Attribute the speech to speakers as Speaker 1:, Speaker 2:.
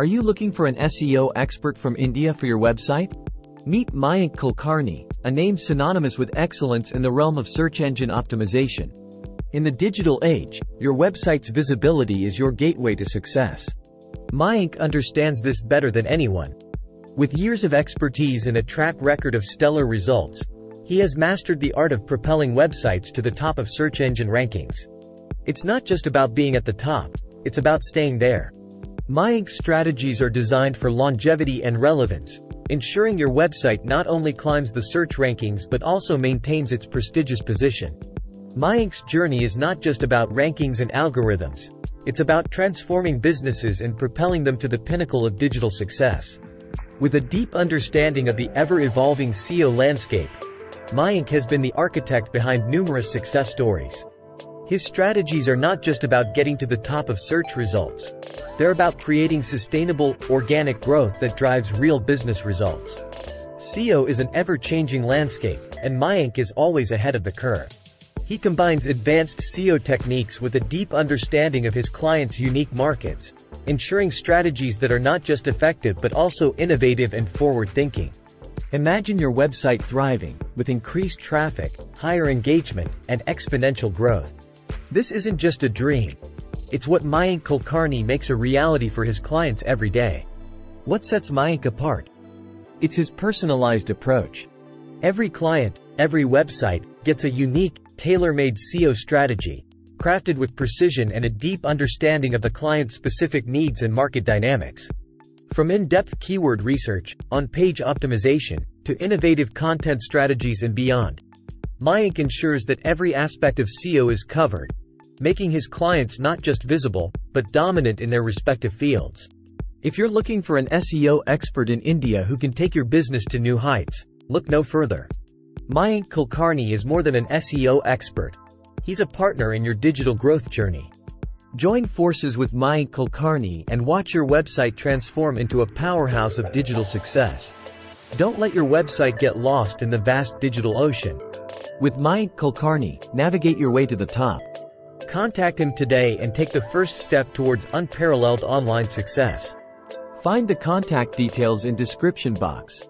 Speaker 1: Are you looking for an SEO expert from India for your website? Meet Mayank Kulkarni, a name synonymous with excellence in the realm of search engine optimization. In the digital age, your website's visibility is your gateway to success. Mayank understands this better than anyone. With years of expertise and a track record of stellar results, he has mastered the art of propelling websites to the top of search engine rankings. It's not just about being at the top, it's about staying there. Mayank's strategies are designed for longevity and relevance, ensuring your website not only climbs the search rankings but also maintains its prestigious position. Mayank's journey is not just about rankings and algorithms, it's about transforming businesses and propelling them to the pinnacle of digital success. With a deep understanding of the ever-evolving SEO landscape, Mayank has been the architect behind numerous success stories. His strategies are not just about getting to the top of search results. They're about creating sustainable, organic growth that drives real business results. SEO is an ever-changing landscape, and Mayank is always ahead of the curve. He combines advanced SEO techniques with a deep understanding of his clients' unique markets, ensuring strategies that are not just effective but also innovative and forward-thinking. Imagine your website thriving, with increased traffic, higher engagement, and exponential growth. This isn't just a dream. It's what Mayank Kulkarni makes a reality for his clients every day. What sets Mayank apart? It's his personalized approach. Every client, every website, gets a unique, tailor-made SEO strategy, crafted with precision and a deep understanding of the client's specific needs and market dynamics. From in-depth keyword research, on-page optimization, to innovative content strategies and beyond, Mayank ensures that every aspect of SEO is covered, making his clients not just visible, but dominant in their respective fields. If you're looking for an SEO expert in India who can take your business to new heights, look no further. Mayank Kulkarni is more than an SEO expert. He's a partner in your digital growth journey. Join forces with Mayank Kulkarni and watch your website transform into a powerhouse of digital success. Don't let your website get lost in the vast digital ocean. With Mayank Kulkarni, navigate your way to the top. Contact him today and take the first step towards unparalleled online success. Find the contact details in description box.